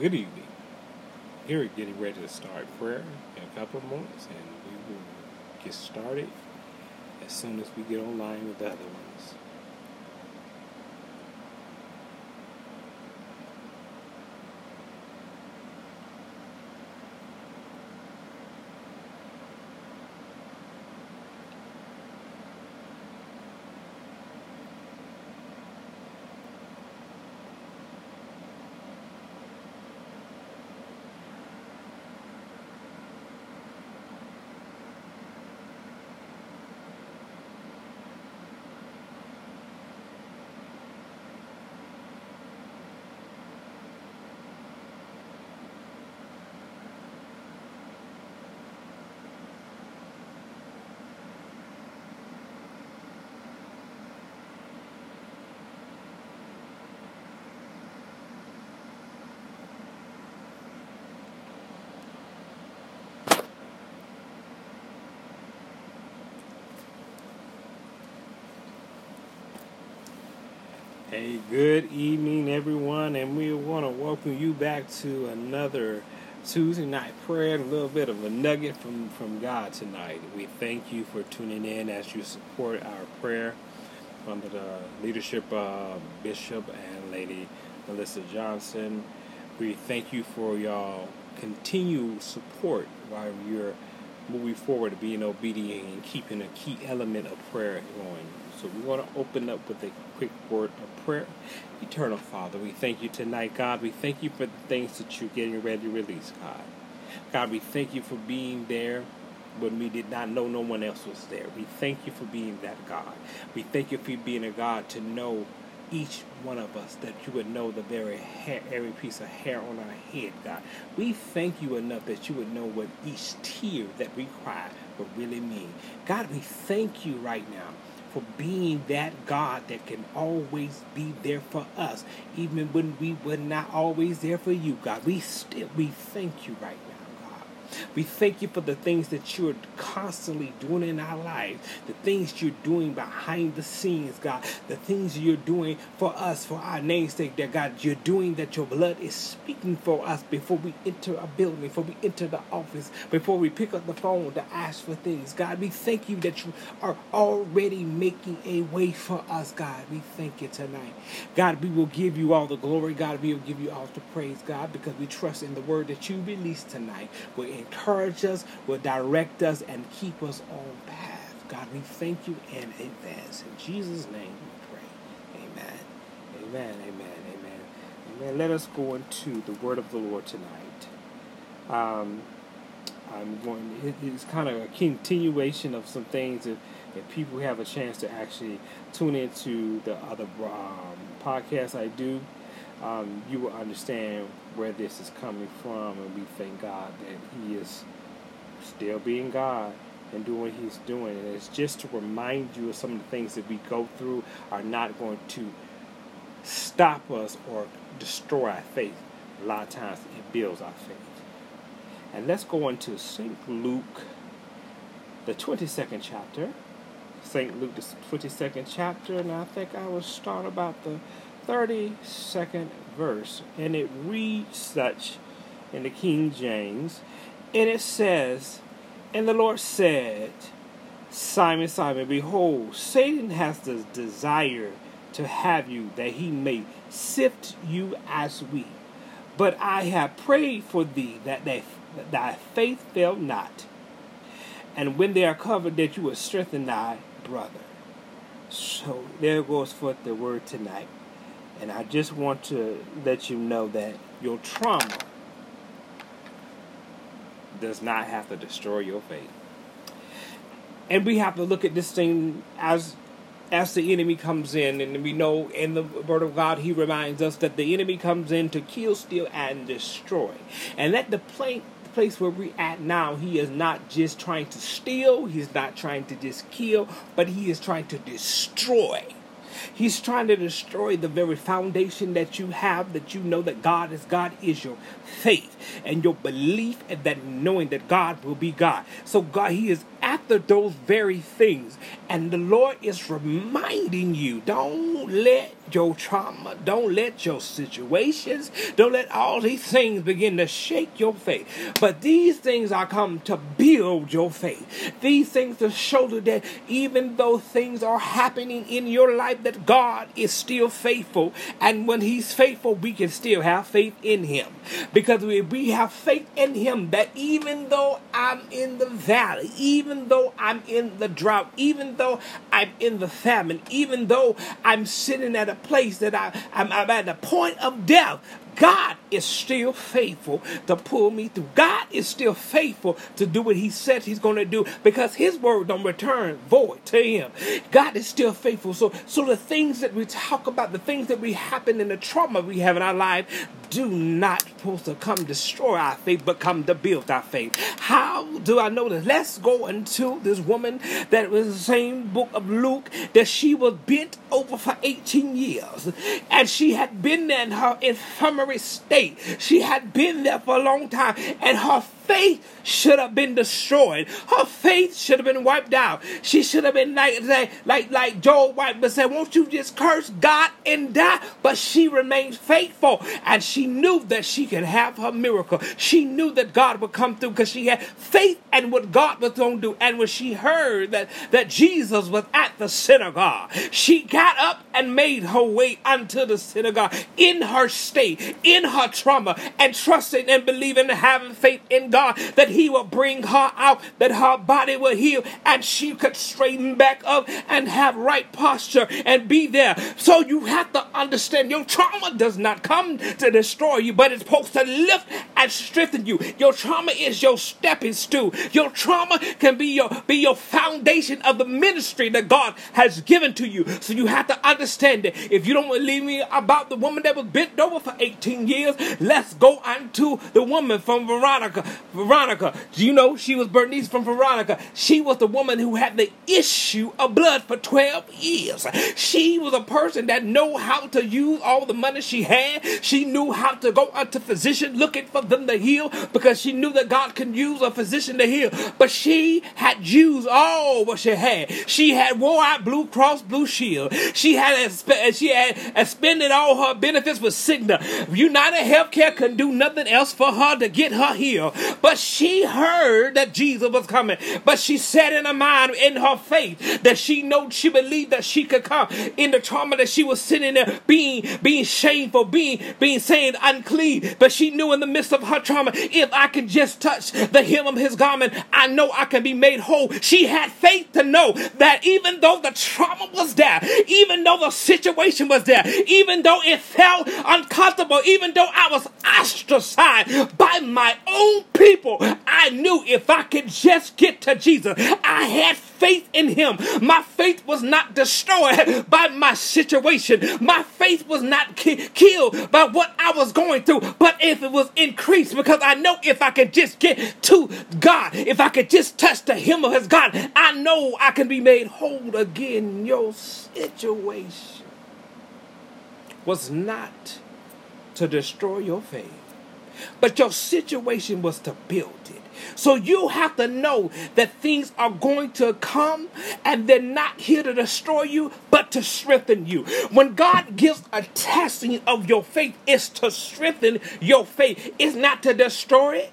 Good evening. Here we're getting ready to start prayer in a couple of moments, and we will get started as soon as we get online with the other ones. Hey, good evening, everyone, and we want to welcome you back to another Tuesday night prayer. A little bit of a nugget from from God tonight. We thank you for tuning in as you support our prayer under the leadership of Bishop and Lady Melissa Johnson. We thank you for y'all continued support while you're moving forward, being obedient and keeping a key element of prayer going. So we want to open up with a quick word of prayer. Eternal Father, we thank you tonight, God. We thank you for the things that you're getting ready to release, God. God, we thank you for being there when we did not know no one else was there. We thank you for being that God. We thank you for being a God to know each one of us that you would know the very hair, every piece of hair on our head, God. We thank you enough that you would know what each tear that we cry would really mean. God, we thank you right now for being that God that can always be there for us, even when we were not always there for you, God. We still we thank you right now. We thank you for the things that you're constantly doing in our lives, the things you're doing behind the scenes, God, the things you're doing for us, for our namesake, that God, you're doing that your blood is speaking for us before we enter a building, before we enter the office, before we pick up the phone to ask for things. God, we thank you that you are already making a way for us, God. We thank you tonight. God, we will give you all the glory, God. We will give you all the praise, God, because we trust in the word that you released tonight. Will encourage us, will direct us, and keep us on path. God, we thank you in advance. In Jesus' name we pray. Amen. Amen. Amen. Amen. Amen. Let us go into the word of the Lord tonight. Um, I'm going. It's kind of a continuation of some things that, that people have a chance to actually tune into the other um, podcasts I do. Um, you will understand where this is coming from, and we thank God that He is still being God and doing what He's doing. And it's just to remind you of some of the things that we go through are not going to stop us or destroy our faith. A lot of times it builds our faith. And let's go on to St. Luke, the 22nd chapter. St. Luke, the 22nd chapter, and I think I will start about the 32nd verse. And it reads such in the King James. And it says, And the Lord said, Simon, Simon, behold, Satan has the desire to have you, that he may sift you as wheat. But I have prayed for thee that thy, thy faith fail not. And when they are covered, that you will strengthen thy brother. So there goes forth the word tonight. And I just want to let you know that your trauma does not have to destroy your faith. And we have to look at this thing as as the enemy comes in, and we know in the Word of God, He reminds us that the enemy comes in to kill, steal, and destroy. And at the place, the place where we're at now, He is not just trying to steal, He's not trying to just kill, but He is trying to destroy. He's trying to destroy the very foundation that you have, that you know that God is God, is your faith and your belief and that knowing that God will be God. So God, He is after those very things. And the Lord is reminding you, don't let your trauma, don't let your situations, don't let all these things begin to shake your faith. But these things are come to build your faith. These things to show you that even though things are happening in your life, that God is still faithful. And when He's faithful, we can still have faith in Him. Because we, we have faith in Him that even though I'm in the valley, even though I'm in the drought, even though I'm in the famine, even though I'm sitting at a place that I, I'm, I'm at the point of death, God is still faithful to pull me through. God is still faithful to do what He says He's going to do because His word don't return void to Him. God is still faithful. So, so the things that we talk about, the things that we happen in the trauma we have in our life, do not supposed to come destroy our faith, but come to build our faith. How do I know this? Let's go into this woman that was the same book of Luke that she was bent over for 18 years, and she had been there in her infirmary state. She had been there for a long time, and her faith should have been destroyed. Her faith should have been wiped out. She should have been like like like Job's wife, but said, "Won't you just curse God and die?" But she remained faithful, and she knew that she could have her miracle. She knew that God would come through because she had faith and what God was going to do. And when she heard that that Jesus was at the synagogue, she got up and made her way unto the synagogue in her state, in her trauma, and trusting and believing and having faith in God God that He will bring her out, that her body will heal, and she could straighten back up and have right posture and be there. So you have to understand your trauma does not come to destroy you, but it's supposed to lift and strengthen you. Your trauma is your stepping stool. Your trauma can be your be your foundation of the ministry that God has given to you. So you have to understand it. If you don't believe me about the woman that was bent over for 18 years, let's go on to the woman from Veronica. Veronica. Do you know she was Bernice from Veronica? She was the woman who had the issue of blood for 12 years. She was a person that knew how to use all the money she had. She knew how to go out to physicians looking for them to heal because she knew that God can use a physician to heal. But she had used all what she had. She had wore out Blue Cross Blue Shield. She had she had expended all her benefits with Cigna. United Healthcare couldn't do nothing else for her to get her healed. But she heard that Jesus was coming. But she said in her mind, in her faith, that she know she believed that she could come. In the trauma that she was sitting there, being being shameful, being being saying unclean. But she knew in the midst of her trauma, if I can just touch the hem of his garment, I know I can be made whole. She had faith to know that even though the trauma was there, even though the situation was there, even though it felt uncomfortable, even though I was ostracized by my own people I knew if I could just get to Jesus, I had faith in him. My faith was not destroyed by my situation. My faith was not ki- killed by what I was going through, but if it was increased because I know if I could just get to God, if I could just touch the hem of his God, I know I can be made whole again. Your situation was not to destroy your faith. But your situation was to build it. So you have to know that things are going to come and they're not here to destroy you, but to strengthen you. When God gives a testing of your faith, it's to strengthen your faith. It's not to destroy it.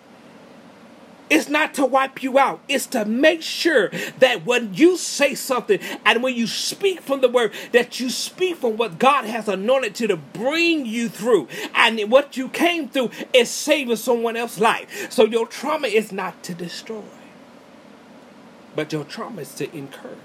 It's not to wipe you out. It's to make sure that when you say something and when you speak from the word, that you speak from what God has anointed to, to bring you through. And what you came through is saving someone else's life. So your trauma is not to destroy, but your trauma is to encourage.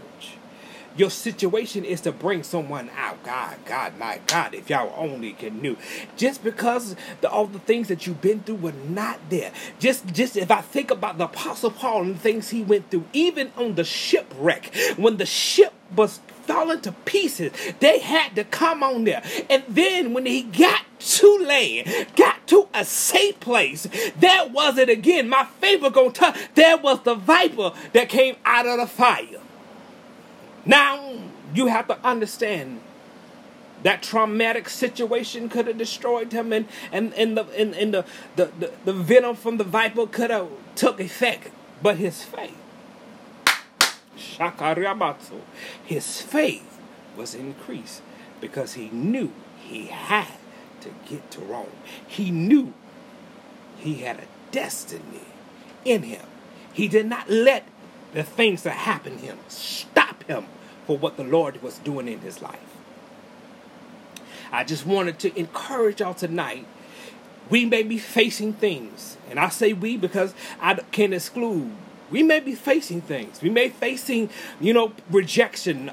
Your situation is to bring someone out. God, God, my God, if y'all only can knew. Just because the, all the things that you've been through were not there. Just, just if I think about the Apostle Paul and the things he went through, even on the shipwreck, when the ship was falling to pieces. They had to come on there. And then when he got to land, got to a safe place, there was it again. My favorite gonna tell there was the viper that came out of the fire. Now, you have to understand that traumatic situation could have destroyed him and, and, and, the, and, and the, the, the, the venom from the viper could have took effect. But his faith, Shakariamatsu, his faith was increased because he knew he had to get to Rome. He knew he had a destiny in him. He did not let the things that happened to him stop him for what the Lord was doing in his life. I just wanted to encourage y'all tonight. We may be facing things, and I say we because I can exclude. We may be facing things. We may facing, you know, rejection,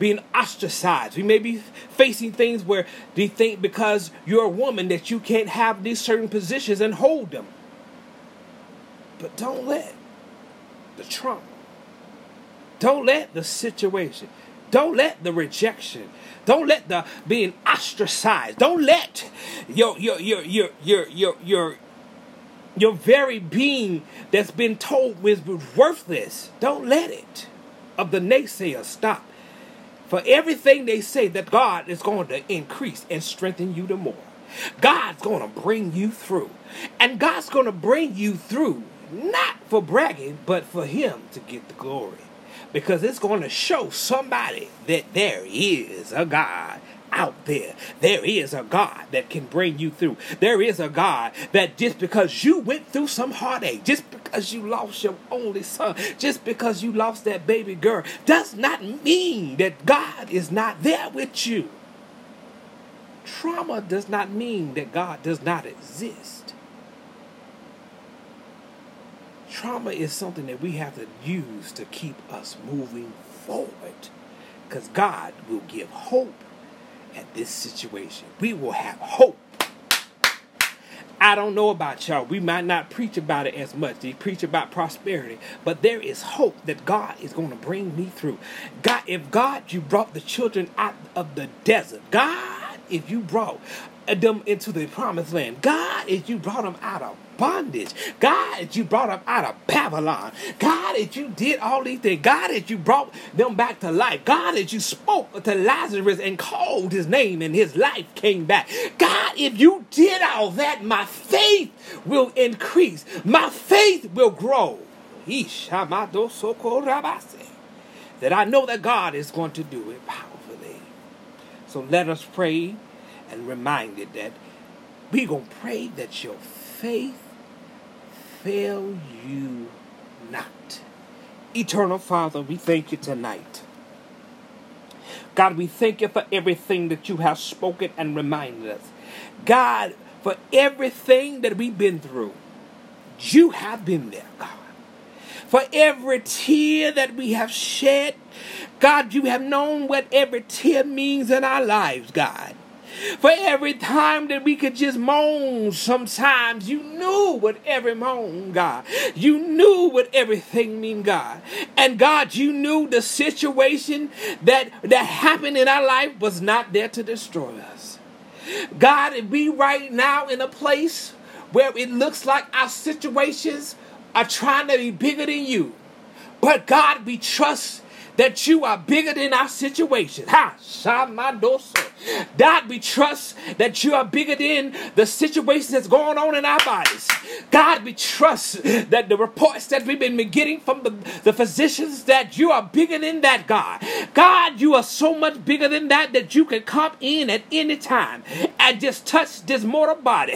being ostracized. We may be facing things where they think because you're a woman that you can't have these certain positions and hold them. But don't let the trauma, don't let the situation, don't let the rejection, don't let the being ostracized, don't let your your your your your your your your very being that's been told was worthless. Don't let it of the naysayers stop. For everything they say that God is going to increase and strengthen you the more. God's going to bring you through. And God's going to bring you through not for bragging, but for Him to get the glory. Because it's going to show somebody that there is a God out there. There is a God that can bring you through. There is a God that just because you went through some heartache, just because you lost your only son, just because you lost that baby girl, does not mean that God is not there with you. Trauma does not mean that God does not exist. Trauma is something that we have to use to keep us moving forward. Because God will give hope at this situation. We will have hope. I don't know about y'all. We might not preach about it as much. We preach about prosperity, but there is hope that God is going to bring me through. God, if God, you brought the children out of the desert. God, if you brought them into the promised land. God, if you brought them out of bondage. God, as you brought them out of Babylon. God, as you did all these things. God, as you brought them back to life. God, as you spoke to Lazarus and called his name and his life came back. God, if you did all that, my faith will increase. My faith will grow. That I know that God is going to do it powerfully. So let us pray and reminded that we're going to pray that your faith fail you not. Eternal Father, we thank you tonight. God, we thank you for everything that you have spoken and reminded us. God, for everything that we've been through, you have been there, God. For every tear that we have shed, God, you have known what every tear means in our lives, God. For every time that we could just moan, sometimes you knew what every moan, God. You knew what everything mean, God. And God, you knew the situation that, that happened in our life was not there to destroy us. God, if we right now in a place where it looks like our situations are trying to be bigger than you. But God, we trust that you are bigger than our situation. Ha! God, we trust that you are bigger than the situation that's going on in our bodies. God, we trust that the reports that we've been getting from the, the physicians that you are bigger than that, God. God, you are so much bigger than that that you can come in at any time and just touch this mortal body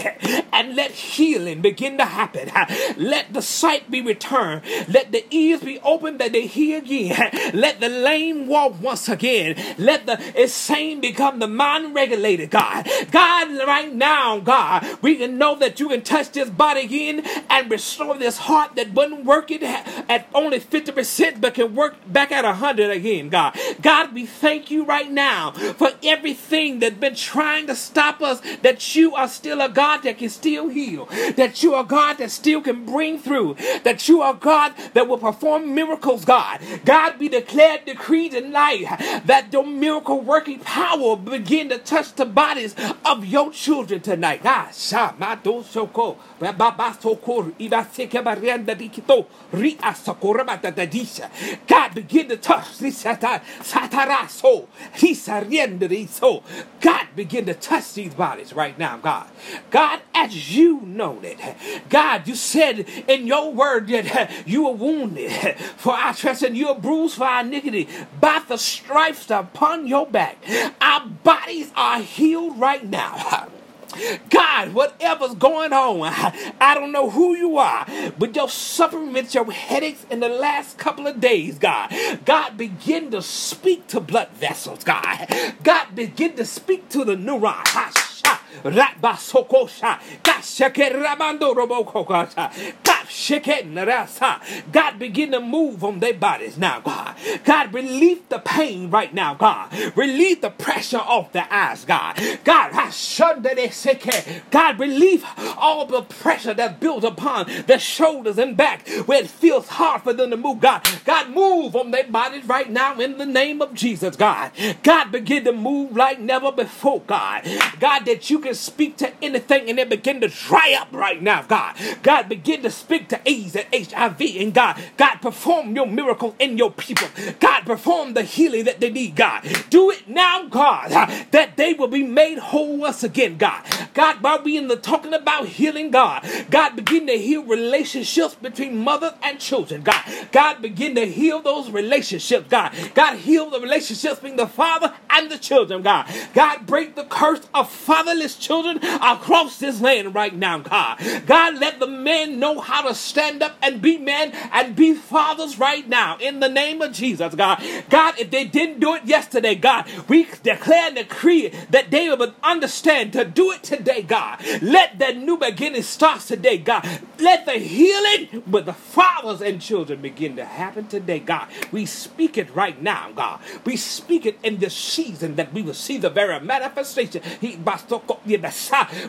and let healing begin to happen. Let the sight be returned. Let the ears be opened that they hear again. Let the lame walk once again. Let the insane become the mind regulated, God. God, right now, God, we can know that you can touch this body again and restore this heart that wasn't working at only 50% but can work back at 100 again, God. God, we thank you right now for everything that's been trying to stop us, that you are still a God that can still heal, that you are God that still can bring through, that you are God that will perform miracles, God. God, we declare, decree tonight that the miracle working power begin to touch the bodies of your children tonight. Ah, soko. God begin to touch. God begin to touch these bodies right now, God. God, as you know it. God, you said in your word that you were wounded for our trespass and you were bruised for our iniquity. By the stripes upon your back, our bodies are healed right now. God, whatever's going on, I don't know who you are, but suffering with your headaches in the last couple of days, God. God, begin to speak to blood vessels, God. God, begin to speak to the neurons. Kashake. Kapshake Narasa. God begin to move on their bodies now, God. God, relieve the pain right now, God. Relieve the pressure off the eyes, God. God, I shudder they sick. God, relieve all the pressure that's built upon the shoulders and back where it feels hard for them to move, God. God, move on their bodies right now in the name of Jesus, God. God, begin to move like never before, God. God, that you can speak to anything and it begin to dry up right now, God. God, begin to speak to AIDS and HIV and God. God, perform your miracle in your people. God, perform the healing that they need, God. Do it now, God, that they will be made whole once again, God. God, while we in the talking about healing, God, God, begin to heal relationships between mother and children, God. God, begin to heal those relationships, God. God, heal the relationships between the father and the children, God. God, break the curse of fatherless children across this land right now, God. God, let the men know how to stand up and be men and be fathers right now in the name of Jesus, God. God, if they didn't do it yesterday, God, we declare and decree that they will understand to do it today, God. Let that new beginning start today, God. Let the healing with the fathers and children begin to happen today, God. We speak it right now, God. We speak it in this season that we will see the very manifestation. He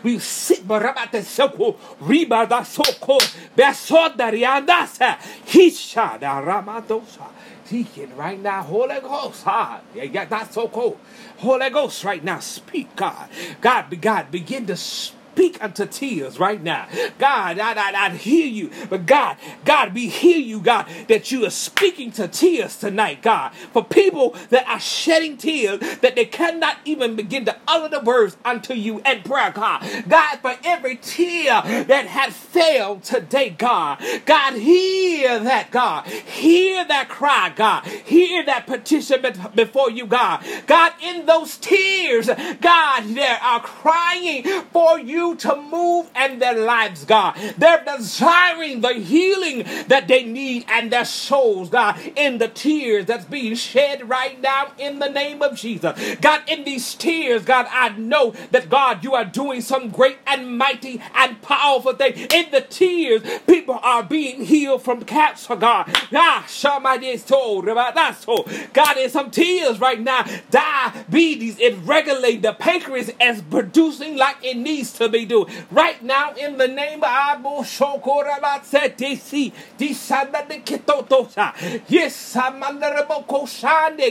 we sit barabate soko riba da soko besoda riandasa hisha da ramadosa Speaking right now, Holy Ghost, ah, yeah, that's so cool. Holy Ghost, right now, speak, God. God, God, begin to speak speak unto tears right now. God, I, I, I hear you. But God, God, we hear you, God, that you are speaking to tears tonight, God. For people that are shedding tears, that they cannot even begin to utter the words unto you in prayer, God. God, for every tear that had failed today, God. God, hear that, God. Hear that cry, God. Hear that petition before you, God. God, in those tears, God, they are crying for you to move in their lives, God. They're desiring the healing that they need and their souls, God, in the tears that's being shed right now in the name of Jesus. God, in these tears, God, I know that, God, you are doing some great and mighty and powerful thing. In the tears, people are being healed from cancer, God. Ah, somebody told about that. So, God, in some tears right now, diabetes it regulating the pancreas as producing like it needs to be be doing. Right now, in the name of Abu Shokorabatse DC, Disanda de Kitotosa. Yes, Samandaraboko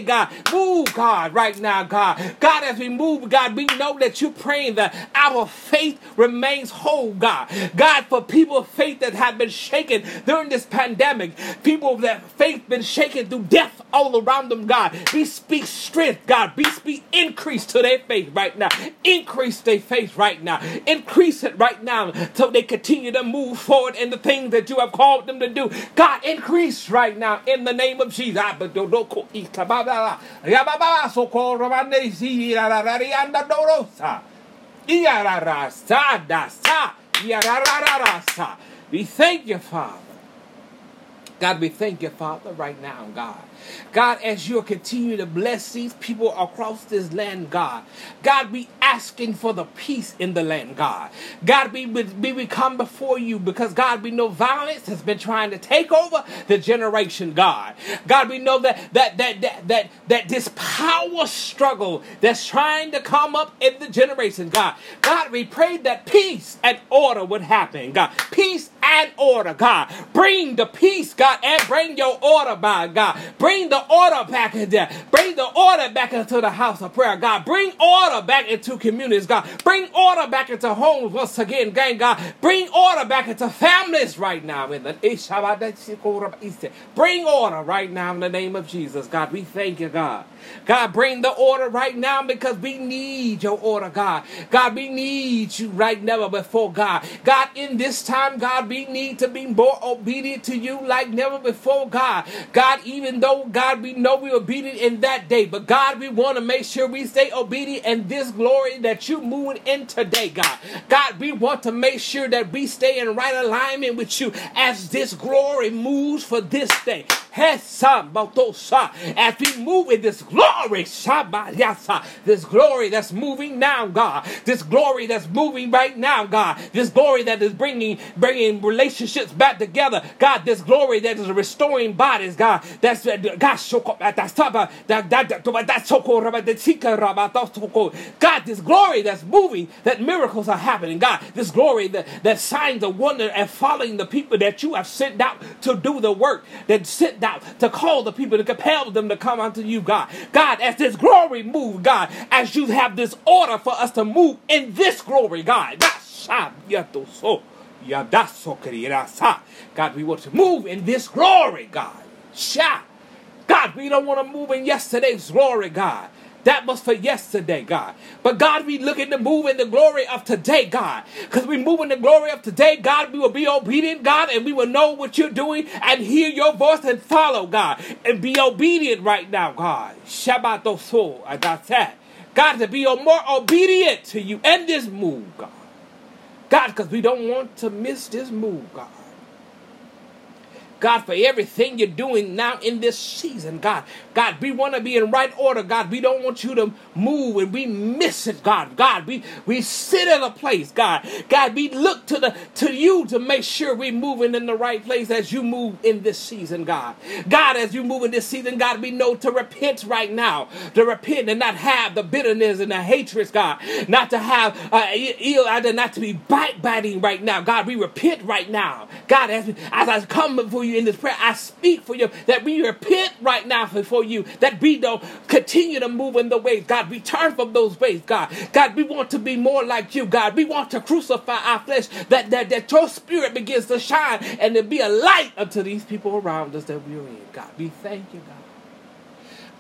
God. Move, God, right now, God. God, as we move, God, we know that you're praying that our faith remains whole, God. God, for people of faith that have been shaken during this pandemic, people that faith been shaken through death all around them, God. We speak strength, God. We speak increase to their faith right now. Increase their faith right now. Increase it right now so they continue to move forward in the things that you have called them to do. God, increase right now in the name of Jesus. Ah, we thank you, Father. God, we thank you, Father, right now, God. God, as you continue to bless these people across this land, God. God, we asking for the peace in the land, God. God, we, we, we come before you because, God, we know violence has been trying to take over the generation, God. God, we know that that that that that, that this power struggle that's trying to come up in the generation, God. God, we pray that peace and order would happen, God. Peace and order, God. Bring the peace, God, and bring your order by God. Bring Bring the order back in there. Bring the order back into the house of prayer, God. Bring order back into communities, God. Bring order back into homes once again, gang, God. Bring order back into families right now in the Bring order right now in the name of Jesus, God. We thank you, God. God, bring the order right now because we need your order, God. God, we need you right never before, God. God, in this time, God, we need to be more obedient to you like never before, God. God, even though, God, we know we were obedient in that day, but God, we want to make sure we stay obedient in this glory that you moving in today, God. God, we want to make sure that we stay in right alignment with you as this glory moves for this day. As we move in this glory, this glory that's moving now, God. This glory that's moving right now, God. This glory that is bringing bringing relationships back together, God. This glory that is restoring bodies, God. That's God. God. This glory that's moving, that miracles are happening, God. This glory that that signs of wonder and following the people that you have sent out to do the work, that sent out to call the people, to compel them to come unto you, God. God, as this glory move, God, as you have this order for us to move in this glory, God. God, we want to move in this glory, God. God, we don't want to move in yesterday's glory, God. That was for yesterday, God. But God, we looking to move in the glory of today, God. Because we move in the glory of today, God, we will be obedient, God, and we will know what you're doing and hear your voice and follow, God. And be obedient right now, God. Shabbat oso, I got that. God, to be more obedient to you and this move, God. God, because we don't want to miss this move, God. God, for everything you're doing now in this season, God. God, we want to be in right order, God. We don't want you to move and we miss it, God. God, we, we sit in a place, God. God, we look to the to you to make sure we're moving in the right place as you move in this season, God. God, as you move in this season, God, we know to repent right now. To repent and not have the bitterness and the hatred, God. Not to have uh, ill, not to be bite biting right now. God, we repent right now. God, as, as I come before you in this prayer, I speak for you that we repent right now before you, that we don't continue to move in the ways. God, we turn from those ways, God. God, we want to be more like you, God. We want to crucify our flesh, that, that, that your spirit begins to shine and to be a light unto these people around us that we're in. God, we thank you, God.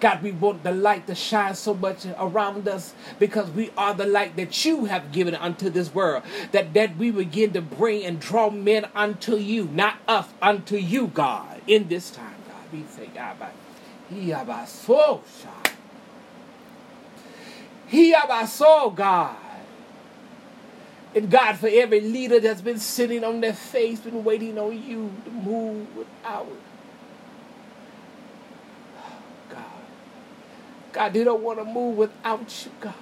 God, we want the light to shine so much around us because we are the light that you have given unto this world. That that we begin to bring and draw men unto you, not us, unto you, God, in this time, God. We. He about so He about so God. And God, for every leader that's been sitting on their face, been waiting on you to move without God, they don't want to move without you, God.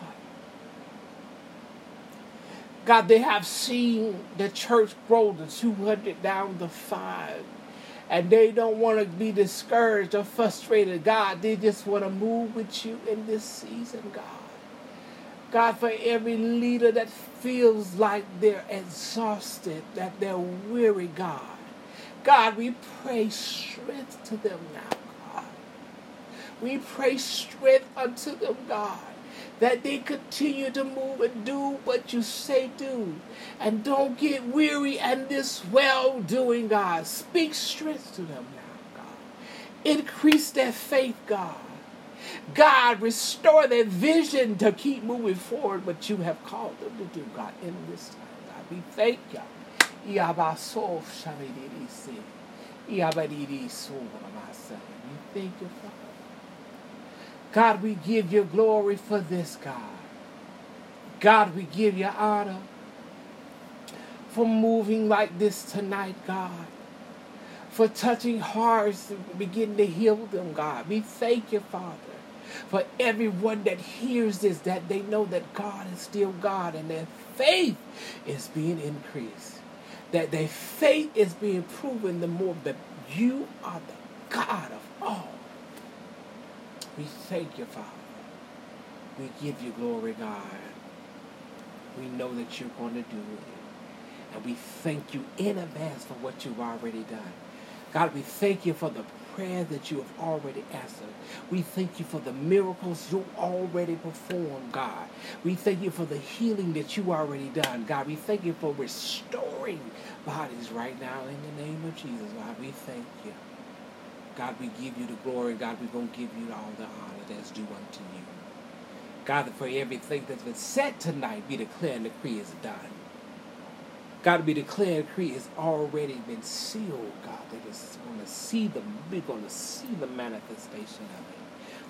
God, they have seen the church grow to 200 down to 5. And they don't want to be discouraged or frustrated. God, they just want to move with you in this season, God. God, for every leader that feels like they're exhausted, that they're weary, God. God, we pray strength to them now. We pray strength unto them, God, that they continue to move and do what you say do. And don't get weary and this well doing, God. Speak strength to them now, God. Increase their faith, God. God, restore their vision to keep moving forward what you have called them to do, God, in this time, God. We thank you. We thank you, Father. God, we give you glory for this, God. God, we give you honor for moving like this tonight, God. For touching hearts and begin to heal them, God. We thank you, Father, for everyone that hears this, that they know that God is still God and their faith is being increased. That their faith is being proven the more that you are the God of all. We thank you, Father. We give you glory, God. We know that you're going to do it. And we thank you in advance for what you've already done. God, we thank you for the prayer that you have already answered. We thank you for the miracles you already performed, God. We thank you for the healing that you already done, God. We thank you for restoring bodies right now in the name of Jesus, God. We thank you. God, we give you the glory. God, we're going to give you all the honor that's due unto you. God, for everything that's been said tonight, we declare and decree is done. God, we declare and decree is already been sealed, God. That is going to see the, we're going to see the manifestation of it.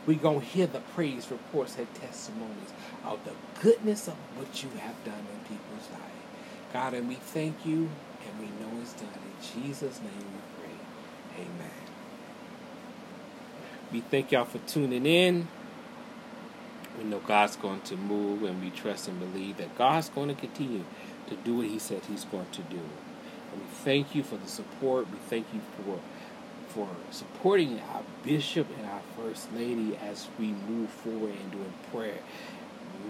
We're going to hear the praise reports and testimonies of the goodness of what you have done in people's lives. God, and we thank you and we know it's done. In Jesus' name we pray. Amen. We thank y'all for tuning in. We know God's going to move, and we trust and believe that God's going to continue to do what He said He's going to do. And we thank you for the support. We thank you for for supporting our bishop and our first lady as we move forward in doing prayer.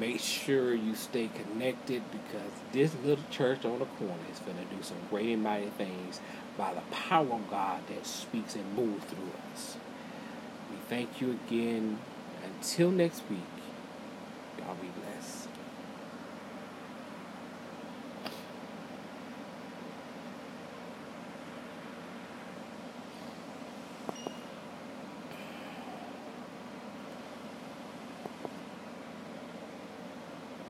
Make sure you stay connected because this little church on the corner is going to do some great and mighty things by the power of God that speaks and moves through us. Thank you again. Until next week, y'all be.